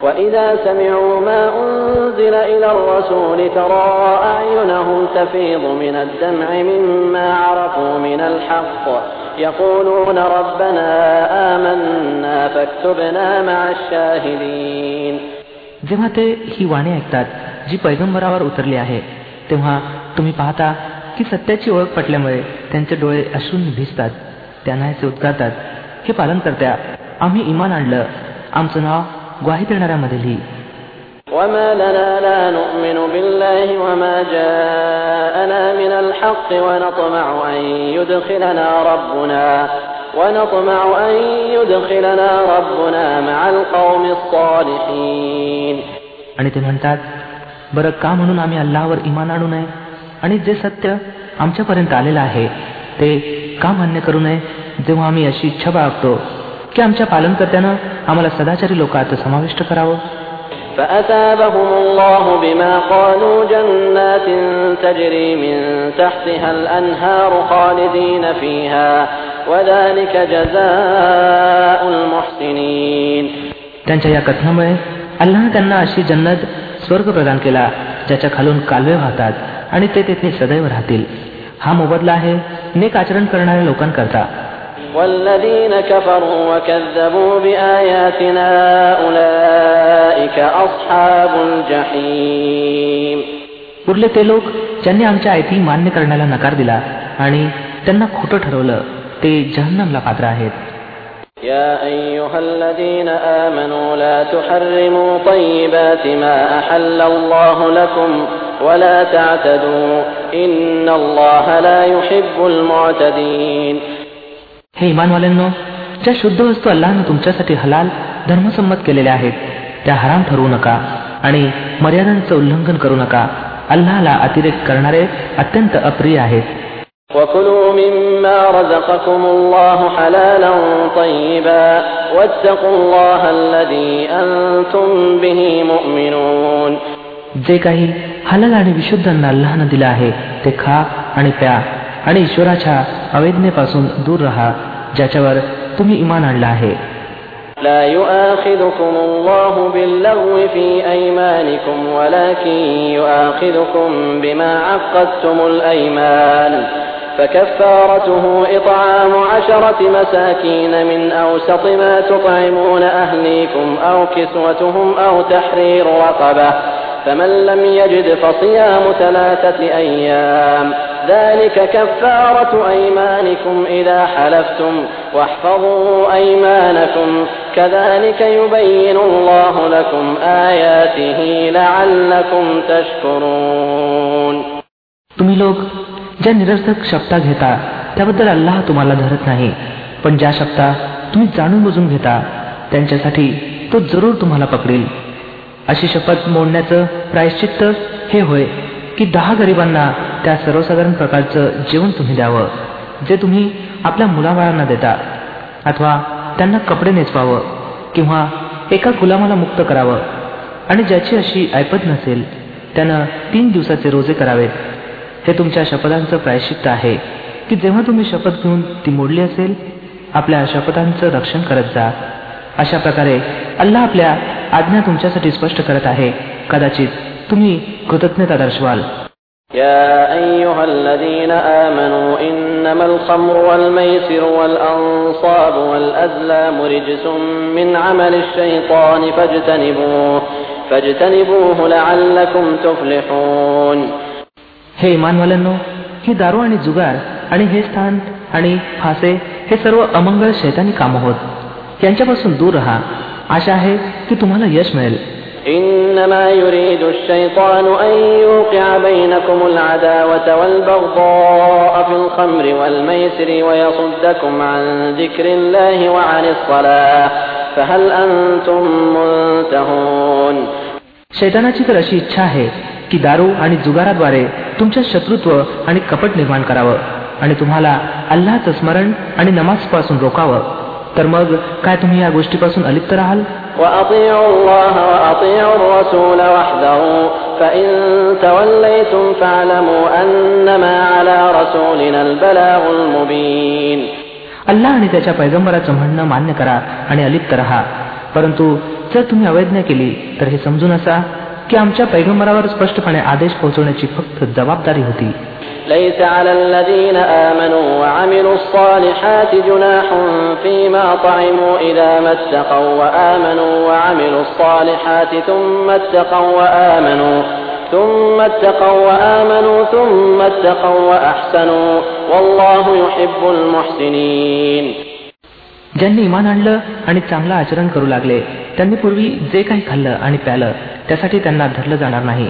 وإذا سمعوا ما أنزل إلى الرسول ترى أعينهم تفيض من الدمع مما عرفوا من الحق يقولون ربنا آمنا فاكتبنا مع الشاهدين जेव्हा ते ही वाणी ऐकतात जी पैगंबरावर उतरली आहे तेव्हा तुम्ही पाहता की सत्याची ओळख पटल्यामुळे त्यांचे डोळे अश्रून भिजतात त्यांना असे उद्गारतात हे पालन करत्या आम्ही इमान आणलं आमचं नाव ग्वाही देणाऱ्यामध्ये लिही وما لنا لا نؤمن بالله وما جاءنا من الحق ونطمع أن يدخلنا ربنا ونطمع أن يدخلنا ربنا مع القوم الصالحين आणि ते म्हणतात बरं का म्हणून आम्ही अल्लावर इमान आणू नये आणि जे सत्य आमच्यापर्यंत आलेलं आहे ते का मान्य करू नये जेव्हा आम्ही अशी इच्छा बाळगतो की आमच्या पालनकर्त्यानं आम्हाला सदाचारी लोकात समाविष्ट करावं فأثابهم الله بما قالوا جنات تجري من تحتها الأنهار خالدين فيها وذلك جزاء المحسنين त्यांच्या या कथनामुळे अल्लानं त्यांना अशी जन्नत स्वर्ग प्रदान केला ज्याच्या खालून कालवे वाहतात आणि ते तेथे सदैव राहतील हा मोबदला आहे नेक आचरण करणाऱ्या लोकांकरता والذين كفروا وكذبوا بآياتنا أولئك أصحاب الجحيم उरले ते लोक ज्यांनी आमच्या आयती मान्य करण्याला नकार दिला आणि त्यांना खोटं ठरवलं ते जहन्नमला पात्र आहेत يا أيها الذين آمنوا لا تحرموا طيبات ما أحل الله لكم ولا تعتدوا إن الله لا يحب المعتدين हे इमानवाल्यांनो ज्या शुद्ध वस्तू अल्लानं तुमच्यासाठी हलाल धर्मसंमत केलेल्या आहेत त्या हराम ठरवू नका आणि मर्यादांचं उल्लंघन करू नका अल्लाला अतिरेक करणारे अत्यंत अप्रिय आहेत وكلوا مما رزقكم الله حلالا طيبا واتقوا الله الذي أنتم به مؤمنون जे काही हलाल आणि विशुद्ध अन्न अल्लानं दिलं आहे ते खा आणि प्या आणि ईश्वराच्या अवेदनेपासून दूर राहा ज्याच्यावर तुम्ही इमान आणलं आहे لا يؤاخذكم الله باللغو في أيمانكم ولكن يؤاخذكم بما عقدتم الأيمان فكفارته إطعام عشرة مساكين من أوسط ما تطعمون أهليكم أو كسوتهم أو تحرير رقبة فمن لم يجد فصيام ثلاثة أيام ذلك كفارة أيمانكم إذا حلفتم واحفظوا أيمانكم كذلك يبين الله لكم آياته لعلكم تشكرون तुम्ही लोक ज्या निरर्थक शब्दा घेता त्याबद्दल अल्लाह तुम्हाला धरत नाही पण ज्या शब्दा तुम्ही जाणून बुजून घेता त्यांच्यासाठी तो जरूर तुम्हाला पकडेल अशी शपथ मोडण्याचं प्रायश्चित्त हे होय की दहा गरिबांना त्या सर्वसाधारण प्रकारचं जेवण तुम्ही द्यावं जे तुम्ही आपल्या मुलाबाळांना देता अथवा त्यांना कपडे नेचवावं किंवा एका गुलामाला मुक्त करावं. आणि ज्याची अशी ऐपत नसेल त्यानं तीन दिवसाचे रोजे करावेत. हे तुमच्या शपथांचं प्रायश्चित्त आहे की जेव्हा तुम्ही शपथ घेऊन ती मोडली असेल आपल्या शपथांचं रक्षण करत जा. अशा प्रकारे अल्लाह आपल्या आज्ञा तुमच्यासाठी स्पष्ट करत आहे. कदाचित तुम्ही कृतज्ञता दर्शवाल يا أيها الذين آمنوا إنما الخمر والميسر والأنصاب والأزلام رجس من عمل الشيطان فاجتنبوه فاجتنبوه لعلكم تفلحون हे इमानवाल्यांनो ही दारू आणि जुगार आणि हे स्थान आणि फासे हे सर्व अमंगळ शैतानी कामं होत यांच्यापासून दूर राहा आशा आहे की तुम्हाला यश मिळेल إنما يريد الشيطان أن يوقع بينكم العداوة والبغضاء في الخمر والميسر ويصدكم عن ذكر الله وعن الصلاة فهل أنتم منتهون शैतानाची तर अशी इच्छा आहे की दारू आणि जुगाराद्वारे तुमच्या शत्रुत्व आणि कपट निर्माण करावं आणि तुम्हाला अल्लाचं स्मरण आणि नमाजपासून रोकावं तर मग काय तुम्ही या गोष्टीपासून अलिप्त राहाल وأطيعوا الله وأطيعوا الرسول واحذروا فإن توليتم فاعلموا أنما على رسولنا البلاغ المبين अल्लाह आणि त्याच्या पैगंबराचं म्हणणं मान्य करा आणि अलिप्त राहा परंतु जर तुम्ही अवैज्ञा केली तर हे समजून असा की आमच्या पैगंबरावर स्पष्टपणे आदेश पोहोचवण्याची फक्त जबाबदारी होती ليس على الذين آمنوا وعملوا الصالحات جناح فيما طعموا إذا ما اتقوا وآمنوا وعملوا الصالحات ثم اتقوا وآمنوا ثم اتقوا وآمنوا ثم اتقوا وأحسنوا والله يحب المحسنين ज्यांनी इमान आणलं आणि चांगलं आचरण करू लागले त्यांनी पूर्वी जे काही खाल्लं आणि प्यालं त्यासाठी त्यांना धरलं जाणार नाही.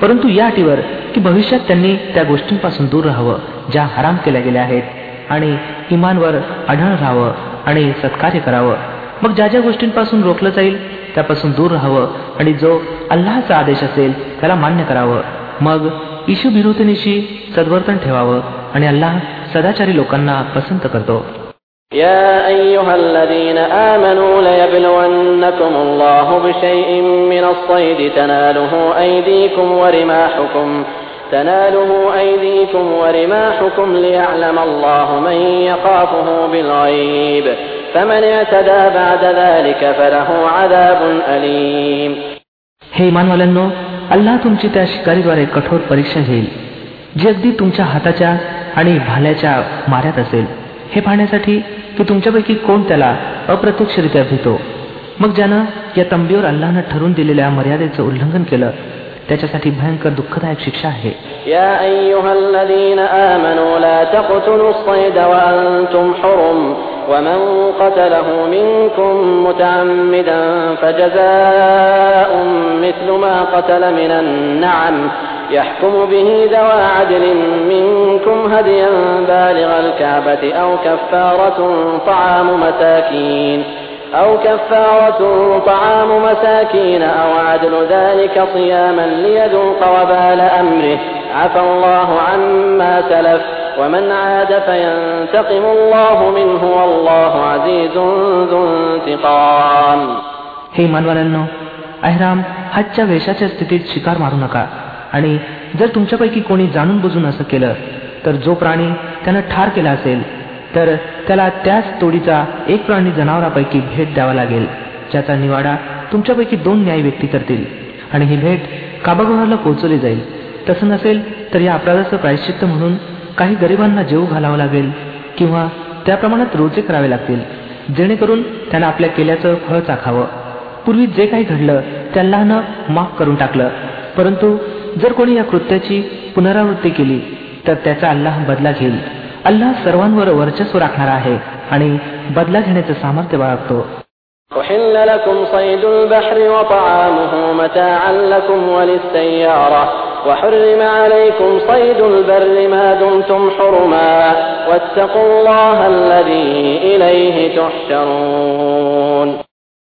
परंतु या अटीवर की भविष्यात त्यांनी त्या गोष्टींपासून दूर राहावं ज्या हराम केल्या गेल्या आहेत आणि इमानवर आढळ राहावं आणि सत्कार्य करावं. मग ज्या ज्या गोष्टींपासून रोखलं जाईल त्यापासून दूर राहावं आणि जो अल्लाचा आदेश असेल त्याला मान्य करावं. मग इशू विरोधनीशी सद्वर्तन ठेवावं आणि अल्लाह सदाचारी लोकांना पसंत करतो. يا أيها الذين آمنوا ليبلونكم الله بشيء من الصيد تناله أيديكم ورماحكم تناله أيديكم ورماحكم ليعلم الله من يخافه بالغيب فمن اعتدى بعد ذلك فله عذاب أليم हे इमानवाल्यांनो अल्लाह तुमची त्या शिकारीद्वारे कठोर परीक्षा घेईल जी अगदी तुमच्या हाताच्या आणि भाल्याच्या माऱ्यात असेल हे पाहण्यासाठी की तुमच्यापैकी कोण त्याला अप्रत्यक्षरित्या भितो मग ज्यानं या तंबीवर अल्लानं ठरून दिलेल्या मर्यादेचं उल्लंघन केलं त्याच्यासाठी भयंकर दुःखदायक शिक्षा आहे يا أيها الذين آمنوا لا تقتلوا الصيد وأنتم حرم ومن قتله منكم متعمدا فجزاء مثل ما قتل من النعم يحكم به ذوى عدل منكم هديا بالغ الكعبة أو كفارة طعام مساكين أو كفارة طعام مساكين أو عدل ذلك صياما ليذوق وبال أمره عفى الله عما سلف ومن عاد فينتقم الله منه والله عزيز ذو انتقام हे मानवाल्यांनो अहराम हजच्या वेशाच्या स्थितीत शिकार मारू नका आणि जर तुमच्यापैकी कोणी जाणून बुजून असं केलं तर जो प्राणी त्यानं ठार केला असेल तर त्याला त्याच तोडीचा एक प्राणी जनावरापैकी भेट द्यावा लागेल ज्याचा निवाडा तुमच्यापैकी दोन न्याय व्यक्ती करतील. आणि ही भेट काबागृहाला पोहोचवली जाईल. तसं नसेल तर या अपराधाचं प्रायश्चित्त म्हणून काही गरिबांना जेऊ घालावं लागेल किंवा त्या प्रमाणात रोजे करावे लागतील जेणेकरून त्यांना आपल्या केल्याचं फळ चाखावं. पूर्वी जे काही घडलं त्याला माफ करून टाकलं परंतु जर कोणी या कृत्याची पुनरावृत्ती केली तर त्याचा अल्लाह बदला घेईल अल्लाह सर्वांवर वर्चस्व राखणार आहे आणि बदला घेण्याचं सामर्थ्य बाळगतो أحل لكم صيد البحر وطعامه متاعا لكم وللسيارة وحرم عليكم صيد البر ما دمتم حرما واتقوا الله الذي إليه تحشرون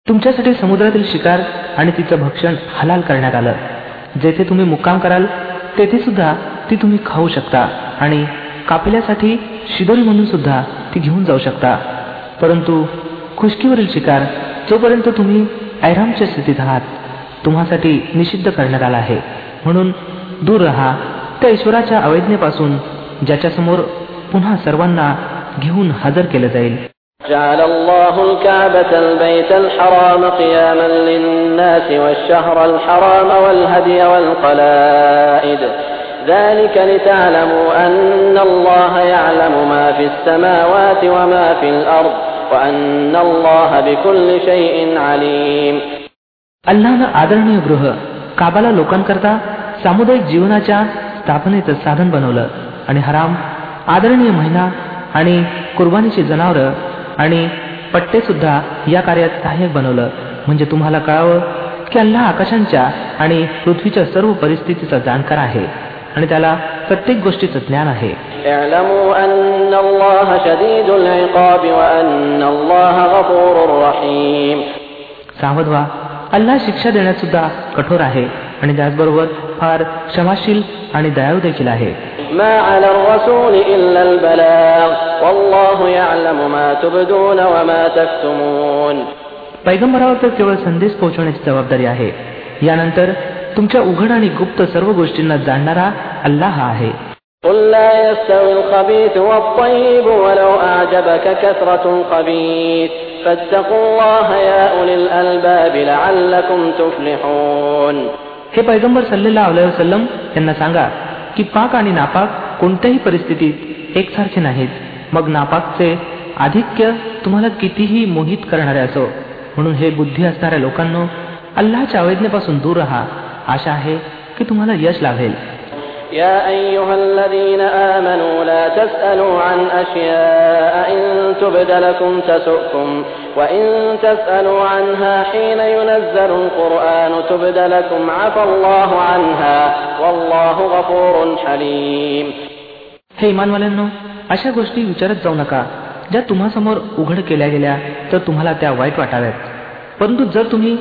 तुमच्यासाठी समुद्रातील शिकार आणि तिचं भक्षण हलाल करण्यात आलं जेथे तुम्ही मुक्काम कराल तेथे सुद्धा ती तुम्ही खाऊ शकता आणि कापल्यासाठी शिदोरी म्हणून सुद्धा ती घेऊन जाऊ शकता. परंतु खुशकीवरील शिकार जोपर्यंत तुम्ही ऐरामच्या स्थितीत आहात तुम्हासाठी निषिद्ध करण्यात आला आहे. म्हणून दूर राहा त्या ईश्वराच्या अवैज्ञेपासून ज्याच्यासमोर पुन्हा सर्वांना घेऊन हजर केलं जाईल. جعل الله الكعبة البيت الحرام قياما للناس والشهر الحرام والهدي والقلائد ذلك لتعلموا أن الله يعلم ما في السماوات وما في الأرض وأن الله بكل شيء عليم अल्लानं आदरणीय गृह काबाला लोकांकरता सामुदायिक जीवनाच्या स्थापनेचं साधन बनवलं आणि हराम आदरणीय महिना आणि कुर्बानीची जनावरं आणि पट्टे सुद्धा या कार्यात सहाय्यक बनवलं. म्हणजे तुम्हाला कळावं की अल्लाह आकाशांच्या आणि पृथ्वीच्या सर्व परिस्थितीचा जाणकार आहे आणि त्याला प्रत्येक गोष्टीचं ज्ञान आहे. सावध अल्ला शिक्षा देण्यात सुद्धा कठोर आहे आणि त्याचबरोबर फार क्षमाशील आणि दयाळू देखील आहे. पैगंबरावर तर केवळ संदेश पोहोचवण्याची जबाबदारी आहे. यानंतर तुमच्या उघड आणि गुप्त सर्व गोष्टींना जाणणारा अल्लाह आहे. قل لا يستوي الخبيث والطيب ولو أعجبك كثرة الخبيث فاتقوا الله يا أولي الألباب لعلكم تفلحون हे पैगंबर सल्लेला वसलम यांना सांगा की पाक आणि नापाक कोणत्याही परिस्थितीत एकसारखे नाहीत मग नापाकचे आधिक्य तुम्हाला कितीही मोहित करणारे असो म्हणून हे बुद्धी असणाऱ्या लोकांना अल्लाच्या अवैज्ञापासून दूर राहा आशा आहे की तुम्हाला यश लाभेल يا أيها الذين آمنوا لا تسألوا عن أشياء إن تبد لكم تسؤكم وإن تسألوا عنها حين ينزل القرآن تبد لكم عفى الله عنها والله غفور حليم हे इमानवाल्यांनो अशा गोष्टी विचारत जाऊ नका ज्या तुम्हासमोर उघड केल्या गेल्या तर तुम्हाला त्या वाईट वाटाव्यात परंतु जर तुम्ही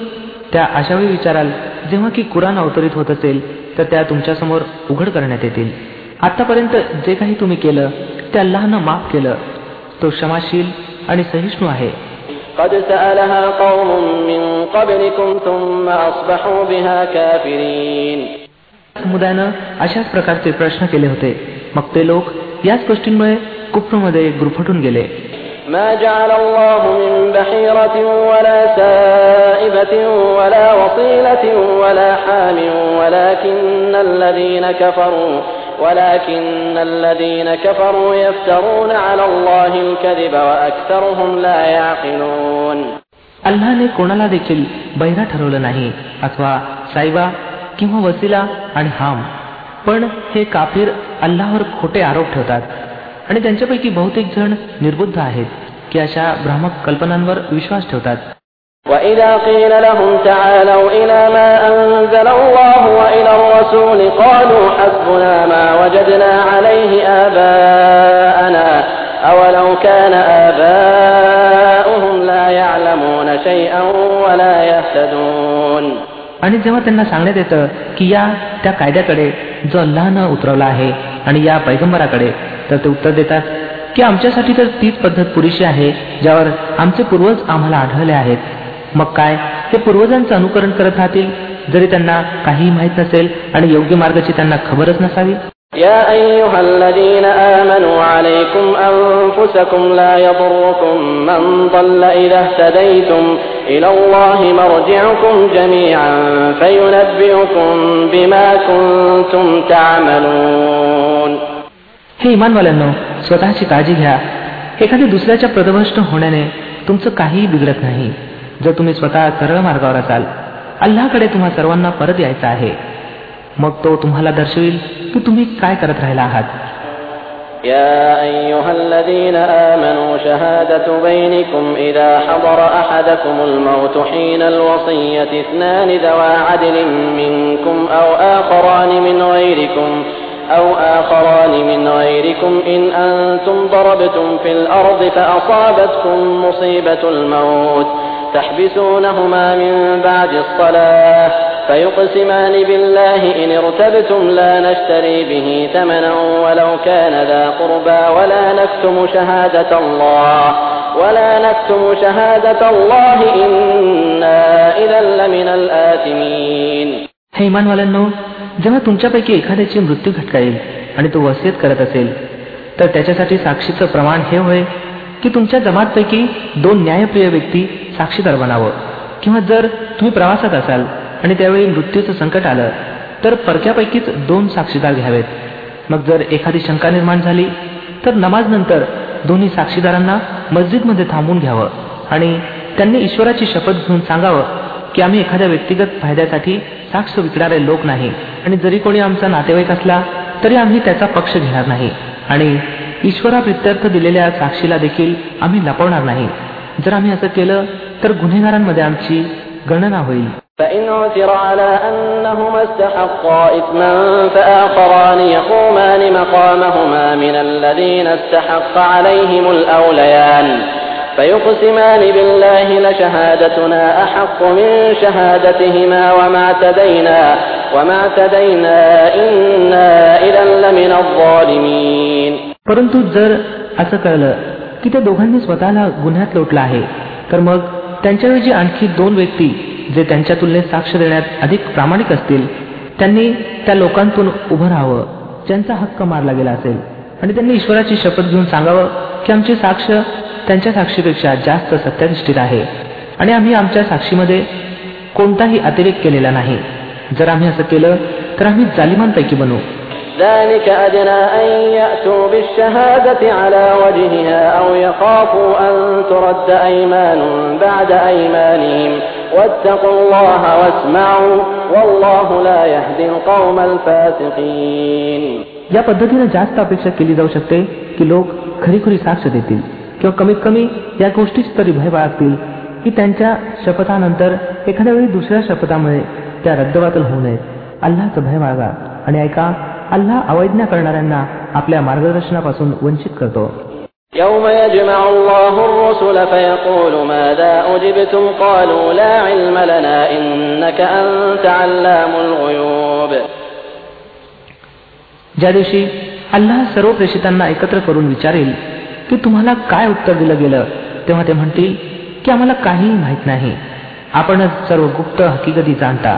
त्या अशावेळी विचाराल जेव्हा की कुराण अवतरित होत असेल तर त्या तुमच्यासमोर उघड करण्यात येतील. आतापर्यंत जे काही तुम्ही केलं ते अल्लानं माफ केलं. तो क्षमाशील आणि सहिष्णू आहे. समुदायानं अशाच प्रकारचे प्रश्न केले होते. मग ते लोक याच गोष्टींमुळे कुप्रमध्ये गुरफटून गेले. ما جعل الله من بحيرة ولا سائبة ولا وصيلة ولا حام ولكن الذين كفروا ولكن الذين كفروا يفترون على الله الكذب وأكثرهم لا يعقلون अल्लाने कोणाला देखील बैरा ठरवलं नाही अथवा साईबा किंवा वसिला आणि हाम पण हे काफीर अल्लावर खोटे आरोप ठेवतात आणि त्यांच्यापैकी बहुतेक जण निर्बुद्ध आहेत की अशा भ्रामक कल्पनांवर विश्वास ठेवतात وإذا قيل لهم تعالوا إلى ما أنزل الله وإلى الرسول قالوا حسبنا ما وجدنا عليه آباءنا أولو كان آباؤهم لا يعلمون شيئا ولا يهتدون आणि जेव्हा त्यांना सांगण्यात येतं की या त्या कायद्याकडे जो अल्लानं उतरवला आहे आणि या पैगंबराकडे तर ते उत्तर देतात की आमच्यासाठी तर तीच पद्धत पुरेशी आहे ज्यावर आमचे पूर्वज आम्हाला आढळले आहेत. मग काय? ते पूर्वजांचं अनुकरण करत राहतील? जरी त्यांना काहीही माहीत नसेल आणि योग्य मार्गाची त्यांना खबरच नसावी? يا أيها الذين آمنوا عليكم أنفسكم لا يضركم من ضل إذا اهتديتم إلى الله مرجعكم جميعا فينبئكم بما كنتم تعملون हे इमानवाल्यांनो स्वतःची काळजी घ्या एखाद्या दुसऱ्याच्या प्रदभष्ट होण्याने तुमचं काहीही बिघडत नाही जर तुम्ही स्वतः सरळ मार्गावर असाल अल्लाकडे तुम्हा सर्वांना परत यायचं आहे मग तो तुम्हाला दर्शविल की तुम्ही काय करत राहिला आहात يا أيها الذين آمنوا شهادة بينكم إذا حضر أحدكم الموت حين الوصية اثنان ذوى عدل منكم أو آخران من غيركم أو آخران من غيركم إن أنتم ضربتم في الأرض فأصابتكم مصيبة الموت تحبسونهما من بعد الصلاة فيقسمان بالله إن ارتبتم لا نشتري به ثمنا ولو كان ذا قربى ولا نكتم شهادة الله ولا نكتم شهادة الله إنا إذا لمن الآثمين हे इमानवाल्यांनो जेव्हा तुमच्यापैकी एखाद्याची मृत्यू घटका येईल आणि तो वसियत करत असेल तर त्याच्यासाठी साक्षीचं प्रमाण हे होय की तुमच्या जमातपैकी दोन न्यायप्रिय व्यक्ती साक्षीदार बनावं किंवा जर तुम्ही प्रवासात असाल आणि त्यावेळी मृत्यूचं संकट आलं तर परक्यापैकीच दोन साक्षीदार घ्यावेत. मग जर एखादी शंका निर्माण झाली तर नमाज नंतर दोन्ही साक्षीदारांना मस्जिदमध्ये थांबून घ्यावं आणि त्यांनी ईश्वराची शपथ घेऊन सांगावं की आम्ही एखाद्या व्यक्तिगत फायद्यासाठी साक्ष विकणारे लोक नाही आणि जरी कोणी आमचा नातेवाईक असला तरी आम्ही त्याचा पक्ष घेणार नाही आणि ईश्वराप्रित्यर्थ दिलेल्या साक्षीला देखील आम्ही लपवणार नाही. जर आम्ही असं केलं तर गुन्हेगारांमध्ये आमची गणना होईल. فإن عثر على أنهما استحقا إثما فآخران يقومان مقامهما من الذين استحق عليهم الأوليان فيقسمان بالله لشهادتنا أحق من شهادتهما وما اعتدينا وما اعتدينا إنا إذا لمن الظالمين परंतु जर असं कळलं की त्या दोघांनी स्वतःला गुन्ह्यात लोटला आहे तर मग त्यांच्याऐवजी आणखी दोन व्यक्ती जे त्यांच्या तुलनेत साक्ष देण्यात अधिक प्रामाणिक असतील त्यांनी त्या लोकांतून उभं राहावं ज्यांचा हक्क मारला गेला असेल. आणि त्यांनी ईश्वराची शपथ घेऊन सांगावं की आमची साक्ष त्यांच्या साक्षीपेक्षा जास्त सत्याधिष्ठित आहे. आणि आम्ही आमच्या साक्षीमध्ये कोणताही अतिरेक केलेला नाही. जर आम्ही असं केलं तर आम्ही जालिमांपैकी बनू. ذلك أدنى أن يأتوا بالشهادة على وجهها أو يخافوا أن ترد أيمان بعد أيمانهم واتقوا الله واسمعوا والله لا يهدي القوم الفاسقين या पद्धतीने जास्त अपेक्षा केली जाऊ शकते की लोक खरीखुरी साक्ष देतील किंवा कमीत कमी या गोष्टीच तरी भय बाळगतील की त्यांच्या शपथानंतर एखाद्या वेळी दुसऱ्या शपथामुळे त्या रद्दबातल होऊ नयेत अल्लाचं भय बाळगा आणि ऐका अल्लाह अवैज्ञा करणाऱ्यांना आपल्या मार्गदर्शनापासून वंचित करतो يوم يجمع الله الرسل فيقول ماذا أجبتم قالوا لا علم لنا إنك أنت علام الغيوب ज्या दिवशी अल्लाह सर्व प्रेषितांना एकत्र करून विचारेल की तुम्हाला काय उत्तर दिलं गेलं तेव्हा ते म्हणतील की आम्हाला काहीही माहीत नाही आपणच सर्व गुप्त हकीकती जाणता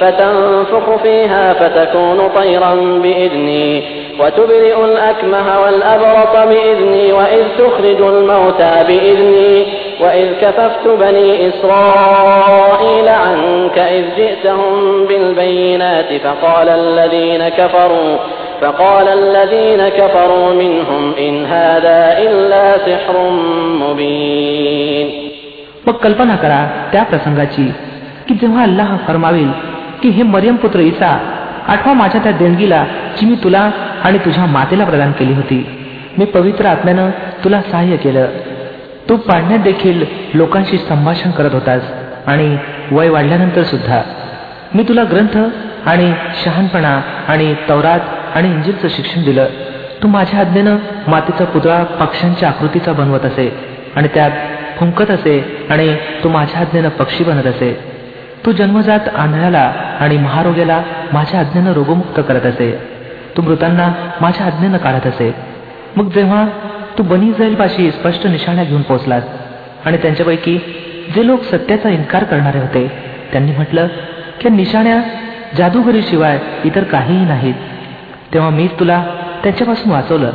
فتنفخ فيها فتكون طيرا بإذني وتبرئ الأكمه والأبرص بإذني وإذ تخرج الموتى بإذني وإذ كففت بني إسرائيل عنك إذ جئتهم بالبينات فقال الذين كفروا فقال الذين كفروا منهم إن هذا إلا سحر مبين मग कल्पना करा त्या प्रसंगाची की जेव्हा अल्लाह फरमावेल की हे मरियम पुत्र ईसा आठवा माझ्या त्या देणगीला जी मी तुला आणि तुझ्या मातेला प्रदान केली होती. मी पवित्र आत्म्यानं तुला सहाय्य केलं. तू पाडण्यात देखील लोकांशी संभाषण करत होतास आणि वय वाढल्यानंतर सुद्धा. मी तुला ग्रंथ आणि शहाणपणा आणि तौरात आणि इंजिलचं शिक्षण दिलं. तू माझ्या आज्ञेनं मातीचा पुतळा पक्ष्यांच्या आकृतीचा बनवत असे आणि त्यात फुंकत असे आणि तू माझ्या आज्ञेनं पक्षी बनत असे. तू जन्मजात आंधळ्याला आणि महारोग्याला माझ्या आज्ञेनं रोगमुक्त करत असे. तू मृतांना माझ्या आज्ञेनं काढत असे. मग जेव्हा तू बनी जाईलपाशी स्पष्ट निशाण्या घेऊन पोहोचलास आणि त्यांच्यापैकी जे लोक सत्याचा इन्कार करणारे होते त्यांनी म्हटलं की निशाण्या जादूगरीशिवाय इतर काहीही नाहीत. तेव्हा मीच तुला त्यांच्यापासून वाचवलं.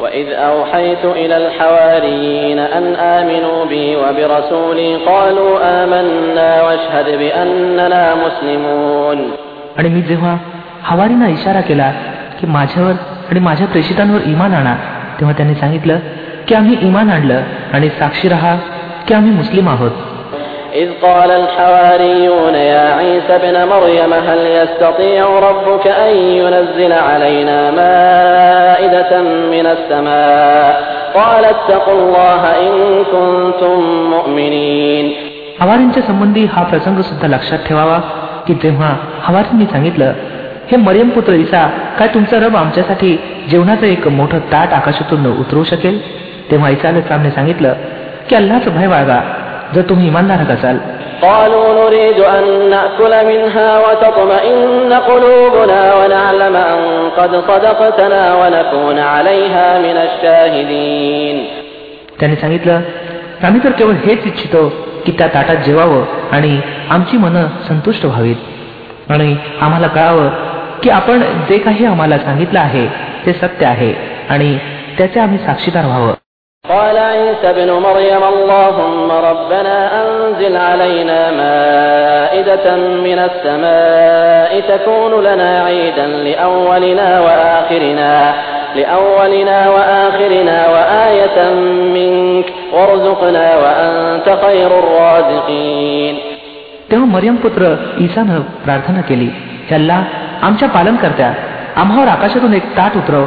وإذ أوحيت إلى الحواريين أن آمنوا بي وبرسولي قالوا آمنا واشهد بأننا مسلمون आणि मी जेव्हा हवारीना इशारा केला की माझ्यावर आणि माझ्या प्रेषितांवर इमान आणा तेव्हा त्यांनी सांगितलं की आम्ही इमान आणलं आणि साक्षी रहा की आम्ही मुस्लिम आहोत إذ قال الحواريون يا عيسى ابن مريم هل يستطيع ربك أن ينزل علينا مائدة من السماء قال اتقوا الله إن كنتم مؤمنين हवारींच्या संबंधी हा प्रसंग सुद्धा लक्षात ठेवावा की जेव्हा हवारींनी सांगितलं हे मरियम पुत्र ईसा काय तुमचा रब आमच्यासाठी जेवणाचं एक मोठं ताट आकाशातून उतरवू शकेल तेव्हा ईसा इस्लामने सांगितलं की अल्लाचं भय बाळगा जर तुम्ही इमानदारक असाल قالوا نريد أن نأكل منها وتطمئن قلوبنا ونعلم أن قد صدقتنا ونكون عليها من الشاهدين त्यांनी सांगितलं आम्ही तर केवळ हेच इच्छितो की त्या ताटात जेवावं आणि आमची मनं संतुष्ट व्हावीत आणि आम्हाला कळावं की आपण जे काही आम्हाला सांगितलं आहे ते सत्य आहे आणि त्याचे आम्ही साक्षीदार व्हावं قال عيسى ابن مريم اللهم ربنا أنزل علينا مائدة من السماء تكون لنا عيدا لأولنا وآخرنا لأولنا وآخرنا وآية منك وارزقنا وأنت خير الرازقين तेव्हा मरियम पुत्र ईसानं प्रार्थना केली हे अल्लाह आमच्या पालनकर्त्या आम्हावर आकाशातून एक ताट उतरव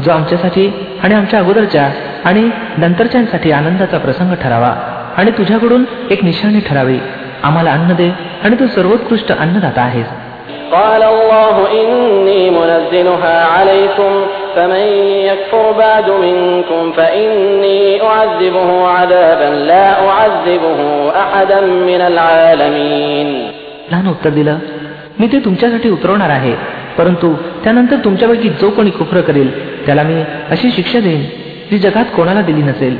जो आमच्यासाठी आणि आमच्या अगोदरच्या आणि नंतरच्यांसाठी आनंदाचा प्रसंग ठरावा आणि तुझ्याकडून एक निशाणी ठरावी आम्हाला अन्न दे आणि तू सर्वोत्कृष्ट अन्नदाता आहेस قال الله إني منزلها عليكم فمن يكفر بعد منكم فإني أعذبه عذابا لا أعذبه أحدا من العالمين लहान उत्तर दिलं मी ते तुमच्यासाठी उतरवणार आहे परंतु त्यानंतर तुमच्यापैकी जो कोणी कुफ्र करेल त्याला मी अशी शिक्षा देईन जी जगात कोणाला दिली नसेल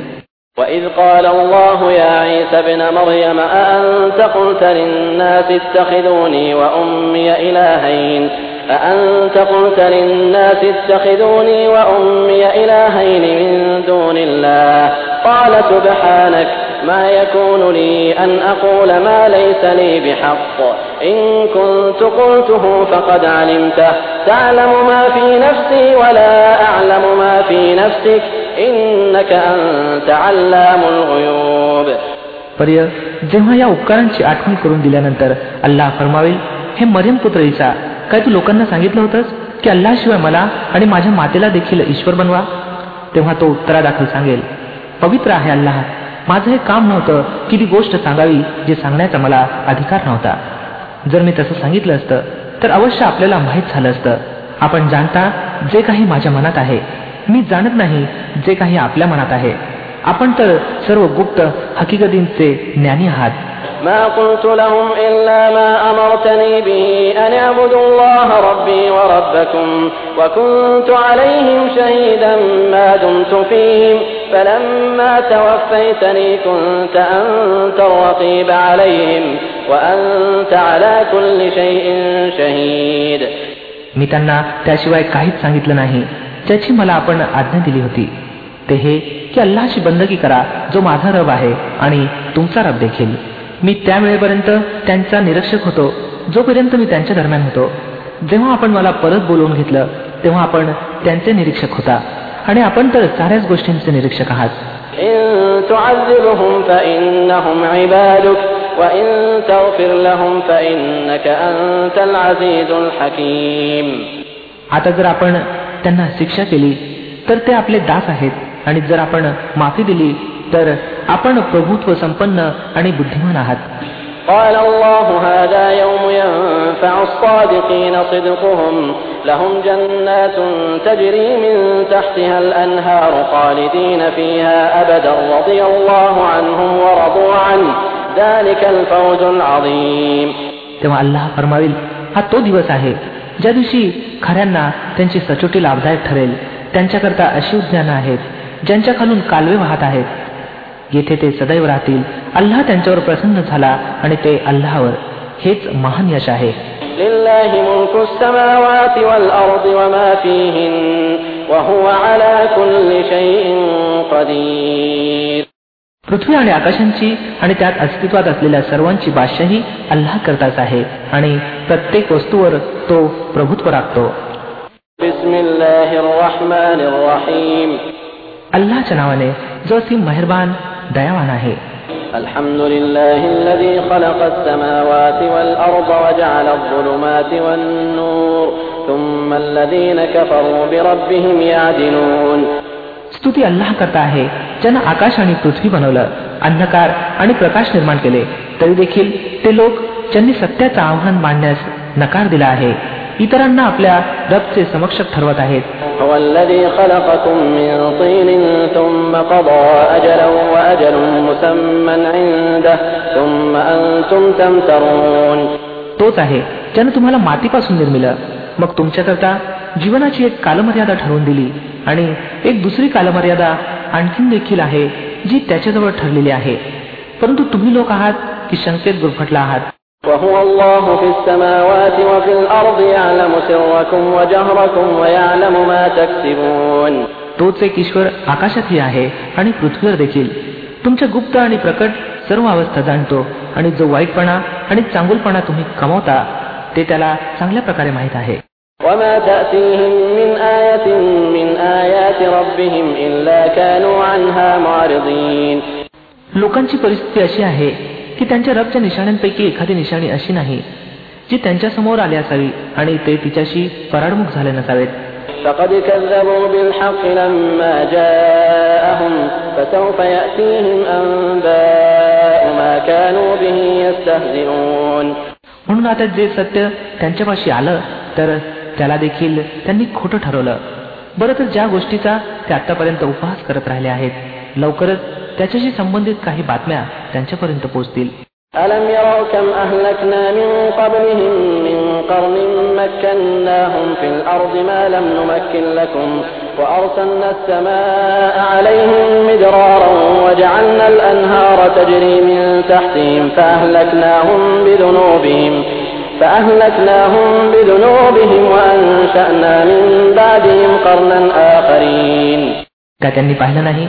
وإذ قال الله يا عيسى ابن مريم أأنت قلت للناس اتخذوني وأمي إلهين أأنت قلت للناس اتخذوني وأمي إلهين من دون الله قال سبحانك ما يكون لي أن أقول ما ليس لي بحق إن كنت قلته فقد علمته تعلم ما في نفسي ولا أعلم ما في نفسك إنك أنت علام الغيوب पर्य जेव्हा या उपकारांची आठवण करून दिल्यानंतर अल्लाह फरमावेल हे मरियम पुत्र ईसा काय तू लोकांना सांगितलं होतंस की अल्लाशिवाय मला आणि माझ्या मातेला देखील ईश्वर बनवा तेव्हा तो उत्तरादाखल सांगेल पवित्र आहे अल्लाह माझं हे काम नव्हतं की ती गोष्ट सांगावी जे सांगण्याचा मला अधिकार नव्हता. जर मी तसं सांगितलं असतं तर अवश्य आपल्याला माहीत झालं असतं. आपण जाणता जे काही माझ्या मनात आहे. मी जाणत नाही जे काही आपल्या मनात आहे. आपण तर सर्व गुप्त हकीकतींचे ज्ञानी आहात. ما قلت لهم إلا ما أمرتني به أن اعبدوا الله ربي وربكم وكنت عليهم شهيدا ما دمت فيهم فلما توفيتني كنت أنت الرقيب عليهم وأنت على كل شيء شهيد मी त्यांना त्याशिवाय काहीच सांगितलं नाही ज्याची मला आपण आज्ञा दिली होती ते हे की अल्लाची बंदगी करा जो माझा रब आहे आणि तुमचा रब देखील मी त्या वेळेपर्यंत त्यांचा निरीक्षक होतो जोपर्यंत मी त्यांच्या दरम्यान होतो. जेव्हा आपण मला परत बोलवून घेतलं तेव्हा आपण त्यांचे निरीक्षक होता. आणि आपण तर साऱ्याच गोष्टींचे निरीक्षक आहात. आता जर आपण त्यांना शिक्षा केली तर ते आपले दास आहेत. आणि जर आपण माफी दिली तर आपण प्रभुत्व संपन्न आणि बुद्धिमान आहात قال الله هذا يوم ينفع الصادقين صدقهم لهم جنات تجري من تحتها الأنهار خالدين فيها أبدا رضي الله عنهم ورضوا عنه ذلك الفوز العظيم तेव्हा अल्लाह फरमावेल हा तो दिवस आहे ज्या दिवशी खऱ्यांना त्यांची सचोटी लाभदायक ठरेल त्यांच्याकरता अशी उद्यानं आहेत ज्यांच्या खालून कालवे वाहत आहेत जेथे ते सदैव राहतील. अल्लाह त्यांच्यावर प्रसन्न झाला आणि ते अल्लावर हेच महान यश आहे. पृथ्वी आणि आकाशांची आणि त्यात अस्तित्वात असलेल्या सर्वांची बादशाही अल्लाह करताच आहे आणि प्रत्येक वस्तूवर तो प्रभुत्व राखतो. अल्लाच्या नावाने जो असीम मेहरबान दयावान आहे الحمد لله الذي خلق السماوات والأرض وجعل الظلمات والنور ثم الذين كفروا بربهم يعدلون स्तुती अल्लाह करता आहे ज्यानं आकाश आणि पृथ्वी बनवलं अंधकार आणि प्रकाश निर्माण केले तरी देखील ते लोक ज्यांनी सत्याचं आव्हान मांडण्यास नकार दिला आहे इतरांना आपल्या रबचे समक्ष ठरवत आहेत قضى أجلا وأجل مسمى عنده ثم أنتم تمترون तोच आहे ज्यानं तुम्हाला मातीपासून निर्मिलं मग तुमच्याकरता जीवनाची एक कालमर्यादा ठरवून दिली आणि एक दुसरी कालमर्यादा आणखीन देखील आहे जी त्याच्याजवळ ठरलेली आहे परंतु तुम्ही लोक आहात की शंकेत गुरफटला आहात وهو الله في السماوات وفي الأرض يعلم سركم وجهركم ويعلم ما تكسبون तोच एक ईश्वर आकाशातही आहे आणि पृथ्वीवर देखील. तुमच्या गुप्त आणि प्रकट सर्व अवस्था जाणतो आणि जो वाईटपणा आणि चांगुलपणा तुम्ही कमवता ते त्याला चांगल्या प्रकारे माहीत आहे. लोकांची परिस्थिती अशी आहे की त्यांच्या रबच्या निशाण्यांपैकी एखादी निशाणी अशी नाही जी त्यांच्यासमोर आली असावी आणि ते तिच्याशी पराडमुख झाले नसावेत. فقد كذبوا بالحق لما جاءهم فسوف يأتيهم أنباء ما كانوا به يستهزئون म्हणून आता जे सत्य त्यांच्यापाशी आलं तर त्याला देखील त्यांनी खोटं ठरवलं बरं तर ज्या गोष्टीचा ते आतापर्यंत उपहास करत राहिले आहेत लवकरच त्याच्याशी संबंधित काही बातम्या त्यांच्यापर्यंत पोहोचतील ألم يروا كم أهلكنا من قبلهم من قرن مكناهم في الأرض ما لم نمكن لكم وأرسلنا السماء عليهم مدرارا وجعلنا الأنهار تجري من تحتهم فأهلكناهم بذنوبهم فأهلكناهم بذنوبهم وأنشأنا من بعدهم قرنا آخرين का त्यांनी पाहिलं नाही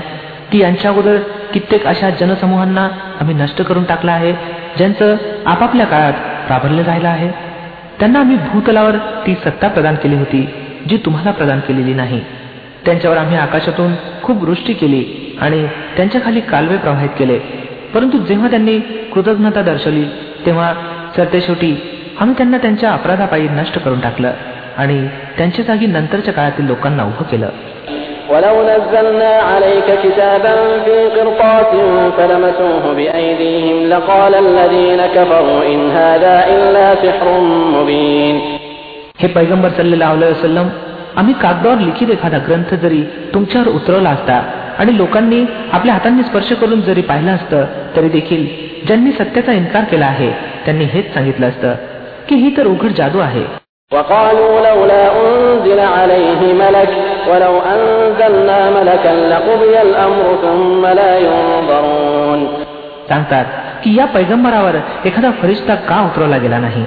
की यांच्या अगोदर कित्येक अशा जनसमूहांना आम्ही नष्ट करून टाकला आहे ज्यांचं आपापल्या काळात प्राबल्य राहिलं आहे. त्यांना आम्ही भूतलावर ती सत्ता प्रदान केली होती जी तुम्हाला प्रदान केलेली नाही. त्यांच्यावर आम्ही आकाशातून खूप वृष्टी केली आणि त्यांच्या खाली कालवे प्रवाहित केले. परंतु जेव्हा त्यांनी कृतज्ञता दर्शवली तेव्हा सरतेशेवटी आम्ही त्यांना त्यांच्या अपराधापायी नष्ट करून टाकलं आणि त्यांच्या जागी नंतरच्या काळातील लोकांना उभं केलं. ولو نزلنا عليك كتابا في قرطاس فلمسوه بأيديهم لقال الذين كفروا إن هذا إلا سحر مبين हे पैगंबर सल्लेला वसलम आम्ही कागदावर लिखित एखादा ग्रंथ जरी तुमच्यावर उतरवला असता आणि लोकांनी आपल्या हातांनी स्पर्श करून जरी पाहिलं असतं तरी देखील ज्यांनी सत्याचा इन्कार केला आहे त्यांनी हेच सांगितलं असतं की ही तर उघड जादू आहे وقالوا لولا أنزل عليه ملك ولو أنزلنا ملكا لقضي الأمر ثم لا ينظرون सांगतात की या पैगंबरावर एखादा फरिश्ता का उतरवला गेला नाही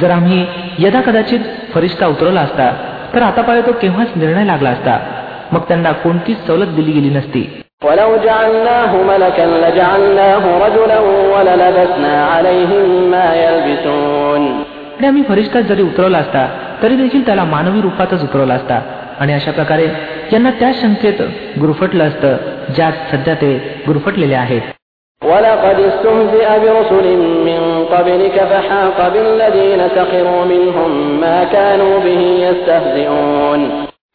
जर आम्ही यदा कदाचित फरिश्ता उतरवला असता तर आता तो केव्हाच निर्णय लागला असता मग त्यांना कोणतीच सवलत दिली गेली नसती ولو جعلناه ملكا لجعلناه رجلا وللبسنا عليهم ما يلبسون आणि आम्ही फरिश्ता जरी उतरवला असता तरी देखील त्याला मानवी रूपातच उतरवला असता आणि अशा प्रकारे त्यांना त्या शंकेत गुरफटलं असतं ज्यात सध्या ते गुरफटलेले आहेत.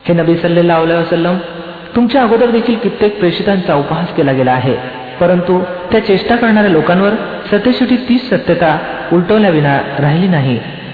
हे नबी सल्लेम तुमच्या अगोदर देखील कित्येक प्रेषितांचा उपहास केला गेला आहे. परंतु त्या चेष्टा करणाऱ्या लोकांवर सत्यशेवटी तीच सत्यता उलटवल्याविना राहिली नाही.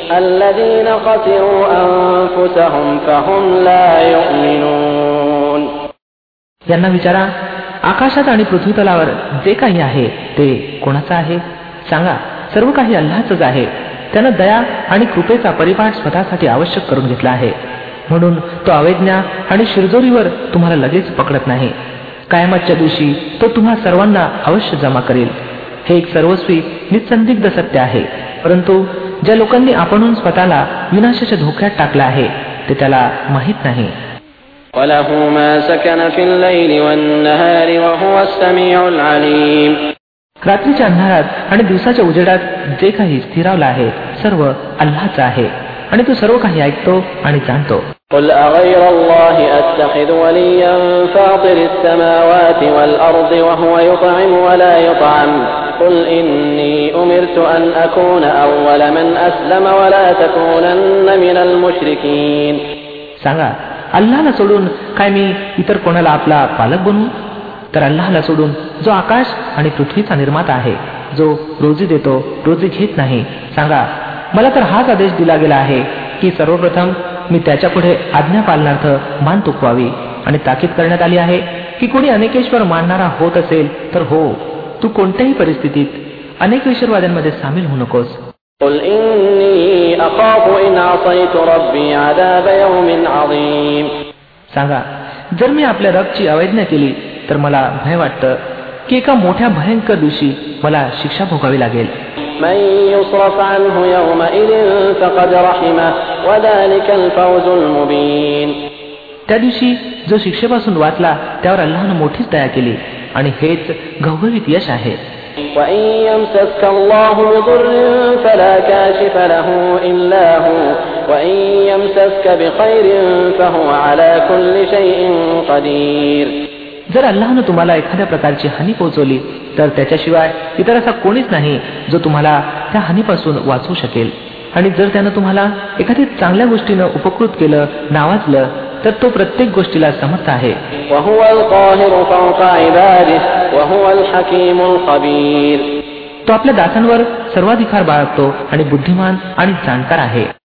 قل لمن ما في السماوات والأرض قل لله كتب على نفسه الرحمة ليجمعنكم إلى يوم القيامة لا ريب فيه الذين خسروا أنفسهم فهم لا يؤمنون यांना विचारा आकाशात आणि पृथ्वी तलावर जे काही आहे ते कोणाचं आहे सांगा सर्व काही अल्लाचंच आहे त्यानं दया आणि कृपेचा परिपाठ स्वतःसाठी आवश्यक करून घेतला आहे म्हणून तो अवैज्ञा आणि शिरजोरीवर तुम्हाला लगेच पकडत नाही कायमातच्या दिवशी तो तुम्हा सर्वांना अवश्य जमा करेल हे एक सर्वस्वी निसंदिग्ध सत्य आहे परंतु ज्या लोकांनी आपणहून स्वतःला विनाशाच्या धोक्यात टाकलं आहे ते त्याला माहीत नाही وله ما سكن في الليل والنهار وهو السميع العليم रात्रीच्या अंधारात आणि दिवसाच्या उजेडात जे काही स्थिरावलं आहे सर्व अल्लाचं आहे आणि तो सर्व काही ऐकतो आणि जाणतो قل أغير الله أتخذ وليا فاطر السماوات والأرض وهو يطعم ولا يطعم قل إني أمرت أن أكون أول من أسلم ولا تكونن من المشركين सांगा अल्लाला सोडून काय मी इतर कोणाला आपला पालक बनवू तर अल्लाला सोडून जो आकाश आणि पृथ्वीचा निर्माता आहे जो रोजी देतो रोजी घेत नाही सांगा मला तर हाच आदेश दिला गेला आहे की सर्वप्रथम मी त्याच्या पुढे आज्ञा पालनार्थ मान तुकवावी आणि ताकीद करण्यात आली आहे की कोणी अनेकेश्वर मानणारा होत असेल तर हो तू कोणत्याही परिस्थितीत अनेक विश्ववाद्यांमध्ये सामील होऊ नकोस. सांगा जर मी आपल्या रबची अवैज्ञा केली तर मला भय वाटतं की एका मोठ्या भयंकर दिवशी मला शिक्षा भोगावी लागेल. त्या दिवशी जो शिक्षेपासून वाचला त्यावर अल्लानं मोठीच दया केली. आणि हेच गौरवित यश आहे. जर अल्लाहनं तुम्हाला एखाद्या प्रकारची हानी पोहोचवली तर त्याच्याशिवाय इतर असा कोणीच नाही जो तुम्हाला त्या हानीपासून वाचवू शकेल. आणि जर त्यानं तुम्हाला एखाद्या चांगल्या गोष्टीनं उपकृत केलं नावाजलं तर तो प्रत्येक गोष्टीला समर्थ आहे. तो आपल्या दासांवर सर्वाधिकार बाळगतो आणि बुद्धिमान आणि जाणकार आहे.